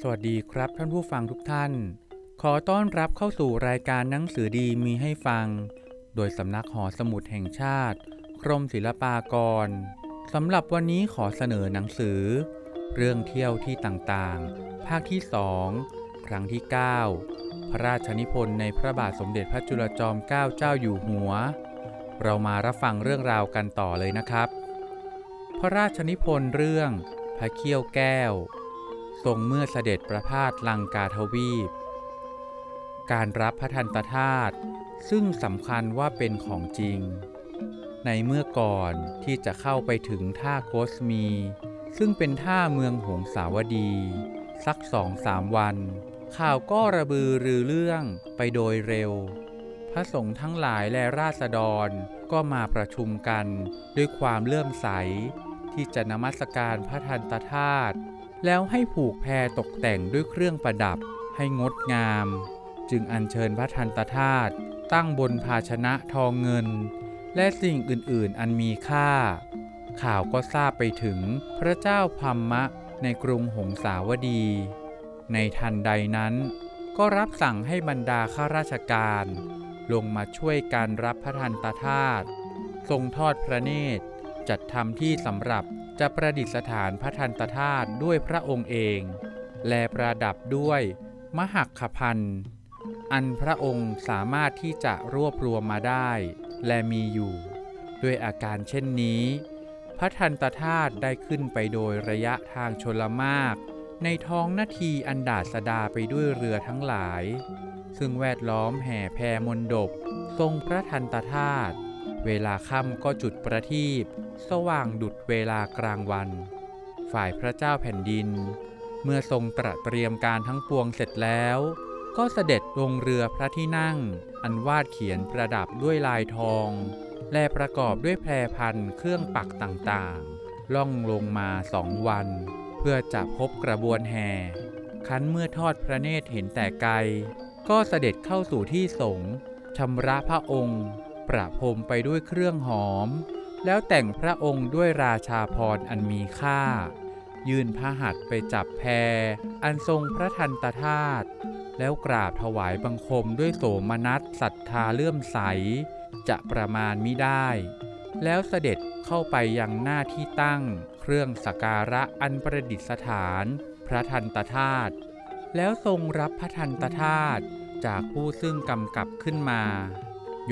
สวัสดีครับท่านผู้ฟังทุกท่าน ขอต้อนรับเข้าสู่รายการหนังสือดีมีให้ฟัง โดยสำนักหอสมุดแห่งชาติ กรมศิลปากรสำหรับวันนี้ขอเสนอหนังสือ เรื่องเที่ยวที่ต่างๆ ภาคที่สองครั้งที่ 9 พระราชนิพนธ์ในพระบาทสมเด็จพระจุลจอมเกล้าเจ้าอยู่หัว เรามารับฟังเรื่องราวกันต่อเลยนะครับ พระราชนิพนธ์เรื่องพระเขี้ยวแก้ว ทรงเมื่อเสด็จประพาสลังกาทวีป การรับพระทันตธาตุซึ่งสำคัญว่าเป็นของจริง ในเมื่อก่อนที่จะเข้าไปถึงท่าโกสมี ซึ่งเป็นท่าเมืองหงสาวดี สักสองสามวัน ข่าวก็ระบือรือเรื่องไปโดยเร็ว พระสงฆ์ทั้งหลายและราษฎรก็มาประชุมกันด้วยความเลื่อมใส ที่จะนมัสการพระทันตธาตุ แล้วให้ผูกแพรตกแต่งด้วยเครื่องประดับให้งดงาม จึงอัญเชิญพระทันตธาตุตั้งบนภาชนะทองเงิน และสิ่งอื่นๆ อันมีค่า ข่าวก็ทราบไปถึงพระเจ้าพัมมะในกรุงหงสาวดี ในทันใดนั้น ก็รับสั่งให้บรรดาข้าราชการ ลงมาช่วยการรับพระทันตธาตุทรงทอดพระเนตรจัดทำที่สำหรับ จะประดิษฐานพระทันตธาตุด้วยพระองค์เอง และประดับด้วยมหักขพันธ์อันพระองค์สามารถที่จะรวบรวมมาได้ และมีอยู่ ด้วยอาการเช่นนี้ พระทันตธาตุได้ขึ้นไปโดยระยะทางชลมาก ในท้องนาทีอันดาสดาไปด้วยเรือทั้งหลาย ซึ่งแวดล้อมแห่แพรมนดบ ทรงพระทันตธาตุ เวลาค่ำก็จุดประทีปสว่างดุดเวลากลางวัน ฝ่ายพระเจ้าแผ่นดิน เมื่อทรงตระเตรียมการทั้งปวงเสร็จแล้ว ก็เสด็จลงเรือพระที่นั่ง อันวาดเขียนประดับด้วยลายทอง และประกอบด้วยแพรพันเครื่องปักต่างๆ ล่องลงมาสองวัน เพื่อจะพบกระบวนแห่คันเมื่อทอดพระเนตรเห็นแต่ไกล ก็เสด็จเข้าสู่ที่สงฆ์ชำระพระองค์ ประพรมไปด้วยเครื่องหอม แล้วแต่งพระองค์ด้วยราชาพรอันมีค่า ยื่นพระหัตถ์ไปจับแพร อันทรงพระทันตธาตุแล้วกราบถวายบังคมด้วยโสมนัสศรัทธาเลื่อมใส จะประมาณมิได้ แล้วเสด็จเข้าไปยังหน้าที่ตั้ง เครื่องสการะอันประดิษฐาน พระทันตธาตุแล้วทรงรับพระทันตธาตุจากผู้ซึ่งกำกับขึ้นมา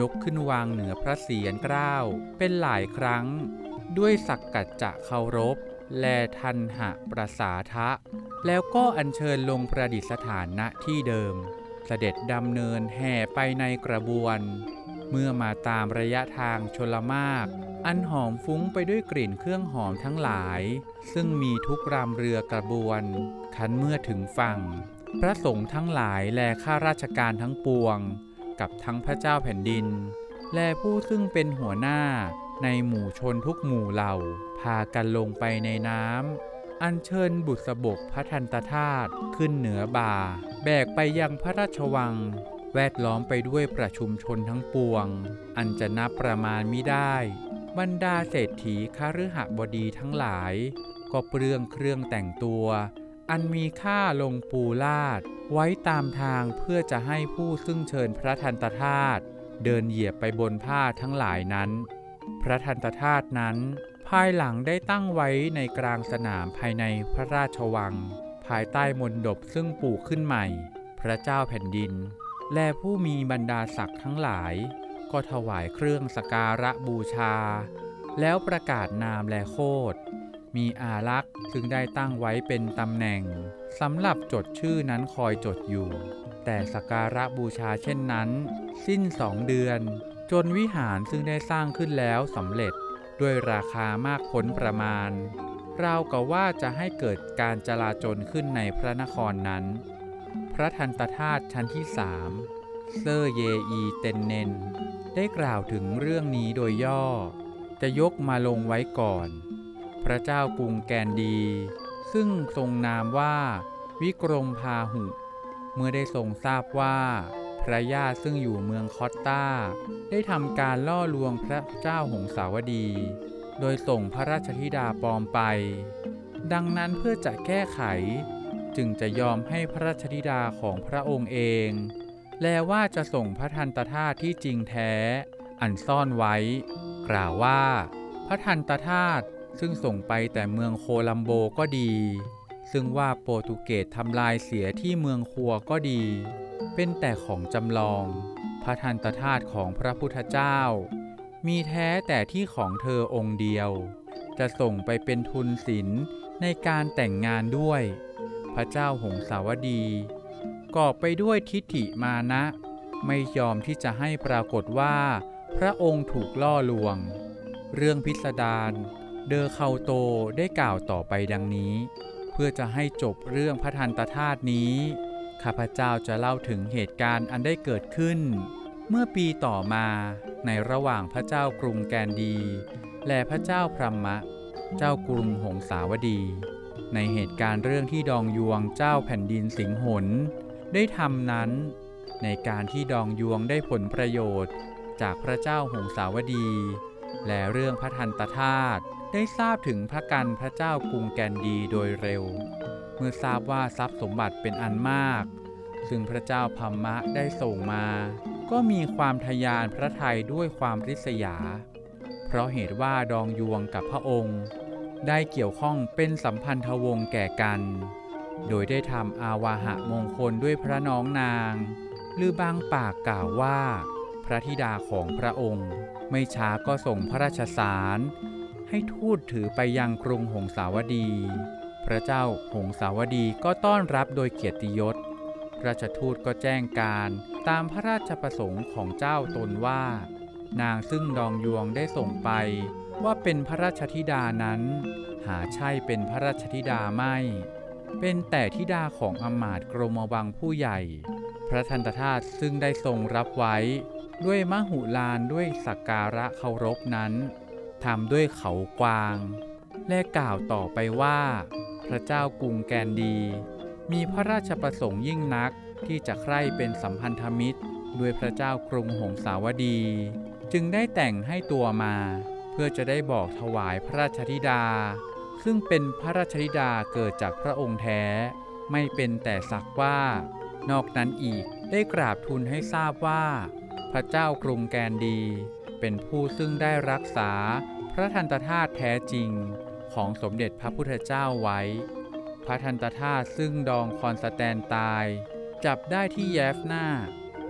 ยกขึ้นวางเหนือพระเศียรเกล้าเป็นหลายครั้ง ด้วยสักกัจจะเคารพ แลทันหะประสาทะ แล้วก็อัญเชิญลงประดิษฐานณที่เดิม เสด็จดำเนินแห่ไปในกระบวน เมื่อมาตามระยะทางชลมาก อันหอมฟุ้งไปด้วยกลิ่นเครื่องหอมทั้งหลาย ซึ่งมีทุกรามเรือกระบวน คันเมื่อถึงฝั่ง พระสงฆ์ทั้งหลายและข้าราชการทั้งปวง กับทั้งพระเจ้าแผ่นดิน และผู้ซึ่งเป็นหัวหน้าในหมู่ชนทุกหมู่เหล่า พากันลงไปในน้ำอัญเชิญบุษบกพระทันตธาตุขึ้นเหนือบ่า แบกไปยังพระราชวัง แวดล้อมไปด้วยประชุมชนทั้งปวง อันจะนับประมาณมิได้ บรรดาเศรษฐีคฤหบดีทั้งหลาย ก็เปลืองเครื่องแต่งตัว อันมีค่าลงปูลาด ไว้ตามทางเพื่อจะให้ผู้ซึ่งเชิญพระทันตธาตุเดินเหยียบไปบนผ้าทั้งหลายนั้น พระทันตธาตุนั้น ภายหลังได้ตั้งไว้ในกลางสนามภายในพระราชวัง ภายใต้มนดบซึ่งปลูกขึ้นใหม่ พระเจ้าแผ่นดิน และผู้มีบรรดาศักดิ์ทั้งหลาย ก็ถวายเครื่องสการะบูชา แล้วประกาศนามและโคด มีอารักษ์ซึ่งได้ตั้งไว้เป็นตำแหน่งสำหรับจดชื่อนั้นคอยจดอยู่ แต่สการะบูชาเช่นนั้น สิ้นสองเดือน จนวิหารซึ่งได้สร้างขึ้นแล้วสำเร็จด้วยราคามากพ้นประมาณราวกับว่าจะให้เกิดการจลาจลขึ้นในพระนครนั้น พระทันตธาตุชั้นที่สามเซอร์เยอีเตนเนน ได้กล่าวถึงเรื่องนี้โดยย่อ จะยกมาลงไว้ก่อน พระเจ้ากรุงแกนดี ซึ่งทรงนามว่า วิกรมพาหุ เมื่อได้ทรงทราบว่า พระญาติซึ่งอยู่เมืองคอตตาได้ทำการล่อลวงพระเจ้าหงสาวดี โดยส่งพระราชธิดาปลอมไป ดังนั้นเพื่อจะแก้ไข จึงจะยอมให้พระราชธิดาของพระองค์เอง แลว่าจะส่งพระทันตธาตุที่จริงแท้ อันซ่อนไว้ กล่าวว่า พระทันตธาตุ ซึ่งส่งไปแต่เมืองโคลัมโบก็ดี ซึ่งว่าโปรตุเกสทำลายเสียที่เมืองคัวก็ดี เป็นแต่ของจำลอง พระทันตธาตุของพระพุทธเจ้า มีแท้แต่ที่ของเธอองค์เดียว จะส่งไปเป็นทุนศิลในการแต่งงานด้วย พระเจ้าหงสาวดีก่อไปด้วยทิฏฐิมานะ ไม่ยอมที่จะให้ปรากฏว่า พระองค์ถูกล่อลวง เรื่องพิสดาร เดอเคาโตได้กล่าวต่อไปดังนี้ เพื่อจะให้จบเรื่องพระทันตธาตุนี้ ข้าพเจ้าจะเล่าถึงเหตุการณ์อันได้เกิดขึ้น เมื่อปีต่อมาในระหว่างพระเจ้ากรุงแกนดี และพระเจ้าพรหมะ เจ้ากรุงหงสาวดี ในเหตุการณ์เรื่องที่ดองยวงเจ้าแผ่นดินสิงหน ได้ทำนั้น ในการที่ดองยวงได้ผลประโยชน์ จากพระเจ้าหงสาวดี และเรื่องพระทันตธาตุ ได้ทราบถึงพระกันพระเจ้ากรุงแกนดีโดยเร็ว เมื่อทราบว่าทรัพย์สมบัติเป็นอันมาก ซึ่งพระเจ้าพัมมะได้ส่งมา ก็มีความทยานพระทัยด้วยความริษยา เพราะเหตุว่าดองยวงกับพระองค์ ได้เกี่ยวข้องเป็นสัมพันธวงศ์แก่กัน โดยได้ทำอาวาหะมงคลด้วยพระน้องนาง หรือบางปากกล่าวว่า พระธิดาของพระองค์ ไม่ช้าก็ส่งพระราชสาร ให้ทูตถือไปยังกรุงหงสาวดี พระเจ้าหงสาวดีก็ต้อนรับโดยเกียรติยศ ราชทูตก็แจ้งการตามพระราชประสงค์ของเจ้าตนว่า นางซึ่งดองยวงได้ส่งไป ว่าเป็นพระราชธิดานั้น หาใช่เป็นพระราชธิดาไม่ เป็นแต่ธิดาของอมาตย์กรมวังผู้ใหญ่ พระทันตธาตุซึ่งได้ทรงรับไว้ ด้วยมหุลานด้วยสักการะเคารพนั้น ทำด้วยเขากวาง และกล่าวต่อไปว่า พระเจ้ากรุงแกนดี มีพระราชประสงค์ยิ่งนักที่จะใคร่เป็นสัมพันธมิตรด้วยพระเจ้ากรุงหงสาวดี จึงได้แต่งให้ตัวมา เพื่อจะได้บอกถวายพระราชธิดา ซึ่งเป็นพระราชธิดาเกิดจากพระองค์แท้ ไม่เป็นแต่สักว่า นอกนั้นอีกได้กราบทูลให้ทราบว่า พระเจ้ากรุงแกนดี เป็นผู้ซึ่งได้รักษา พระทันตธาตุแท้จริงของสมเด็จพระพุทธเจ้าไว้ พระทันตธาตุซึ่งดองคอนสแตนตาย จับได้ที่แยฟนา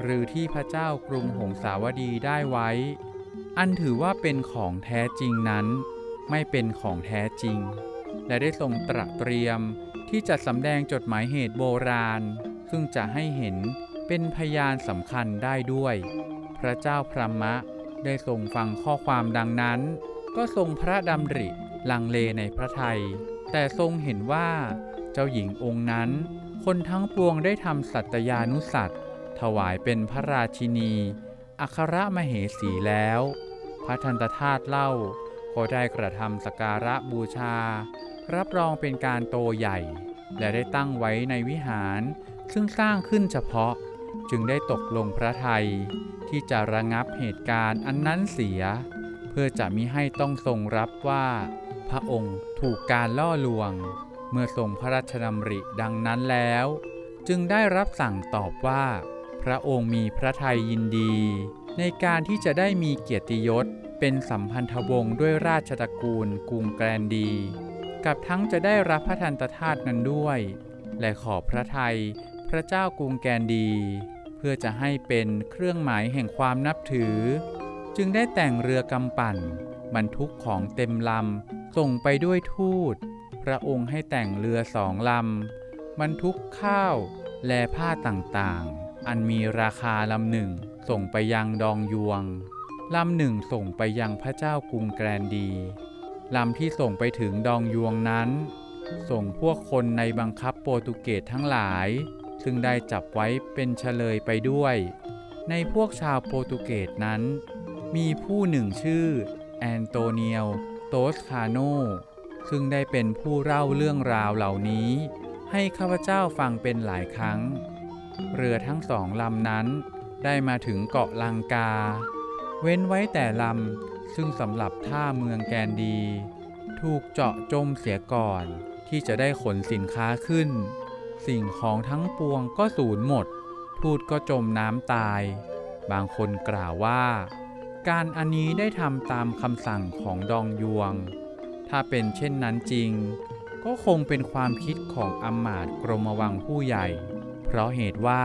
หรือที่พระเจ้ากรุงหงสาวดีได้ไว้ อันถือว่าเป็นของแท้จริงนั้น ไม่เป็นของแท้จริง และได้ทรงตระเตรียมที่จะสำแดงจดหมายเหตุโบราณ ซึ่งจะให้เห็นเป็นพยานสำคัญได้ด้วย พระเจ้าพระมะได้ทรงฟังข้อความดังนั้น ก็ทรงพระดำริลังเลในพระทัยแต่ทรงเห็นว่าเจ้าหญิงองค์นั้น คนทั้งปวงได้ทำสัตยานุสัตว์ถวายเป็นพระราชินี อัครมเหสีแล้ว พระทันตธาตุเล่าก็ได้กระทำสการะบูชา รับรองเป็นการโตใหญ่ และได้ตั้งไว้ในวิหาร ซึ่งสร้างขึ้นเฉพาะจึงได้ตกลงพระไทย ที่จะระงับเหตุการณ์อันนั้นเสีย พื่อจะมิให้ต้องทรงรับว่า พระองค์ถูกการล่อลวง เมื่อทรงพระราชดำริดังนั้นแล้ว จึงได้รับสั่งตอบว่า พระองค์มีพระทัยยินดี ในการที่จะได้มีเกียรติยศเป็นสัมพันธวงศ์ด้วยราชตระกูลกรุงแกรนดี กับทั้งจะได้รับพระทันตธาตุนั้นด้วย และขอบพระทัยพระเจ้ากรุงแกนดี เพื่อจะให้เป็นเครื่องหมายแห่งความนับถือ จึงได้แต่งเรือกำปั่น บรรทุกของเต็มลำส่งไปด้วยทูต พระองค์ให้แต่งเรือสองลำบรรทุกข้าว และผ้าต่างๆ อันมีราคาลำหนึ่ง ส่งไปยังดองยวงลำหนึ่งส่งไปยังพระเจ้ากรุงแกรนดีลำที่ส่งไปถึงดองยวงนั้น ส่งพวกคนในบังคับโปรตุเกสทั้งหลาย ซึ่งได้จับไว้เป็นเฉลยไปด้วย ในพวกชาวโปรตุเกสนั้น มีผู้หนึ่งชื่อแอนโตเนียลโตสคาโน ซึ่งได้เป็นผู้เล่าเรื่องราวเหล่านี้ ให้ข้าพเจ้าฟังเป็นหลายครั้ง เรือทั้งสองลำนั้น ได้มาถึงเกาะลังกา เว้นไว้แต่ลำ ซึ่งสำหรับท่าเมืองแกนดี ถูกเจาะจมเสียก่อนที่จะได้ขนสินค้าขึ้นสสิ่งของทั้งปวงก็สูญหมด พูดก็จมน้ำตาย บางคนกล่าวว่า การอันนี้ได้ทำตามคำสั่งของดองยวง ถ้าเป็นเช่นนั้นจริง ก็คงเป็นความคิดของอำมาตย์กรมวังผู้ใหญ่ เพราะเหตุว่า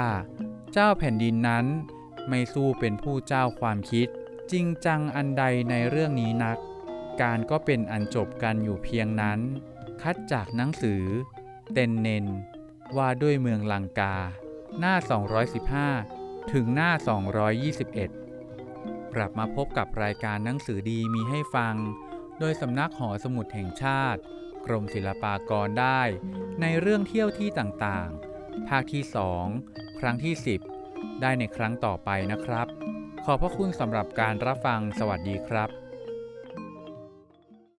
เจ้าแผ่นดินนั้นไม่สู้เป็นผู้เจ้าความคิด จริงจังอันใดในเรื่องนี้นัก การก็เป็นอันจบกันอยู่เพียงนั้น คัดจากหนังสือ เตนเนน ว่าด้วยเมืองลังกา หน้า 215 ถึงหน้า 221 กลับมาพบกับรายการหนังสือดีมีให้ฟัง โดยสำนักหอสมุดแห่งชาติ กรมศิลปากรได้ ในเรื่องเที่ยวที่ต่างๆ ภาคที่ 2 ครั้งที่ 10 ได้ในครั้งต่อไปนะครับ ขอบพระคุณสำหรับการรับฟังสวัสดีครับ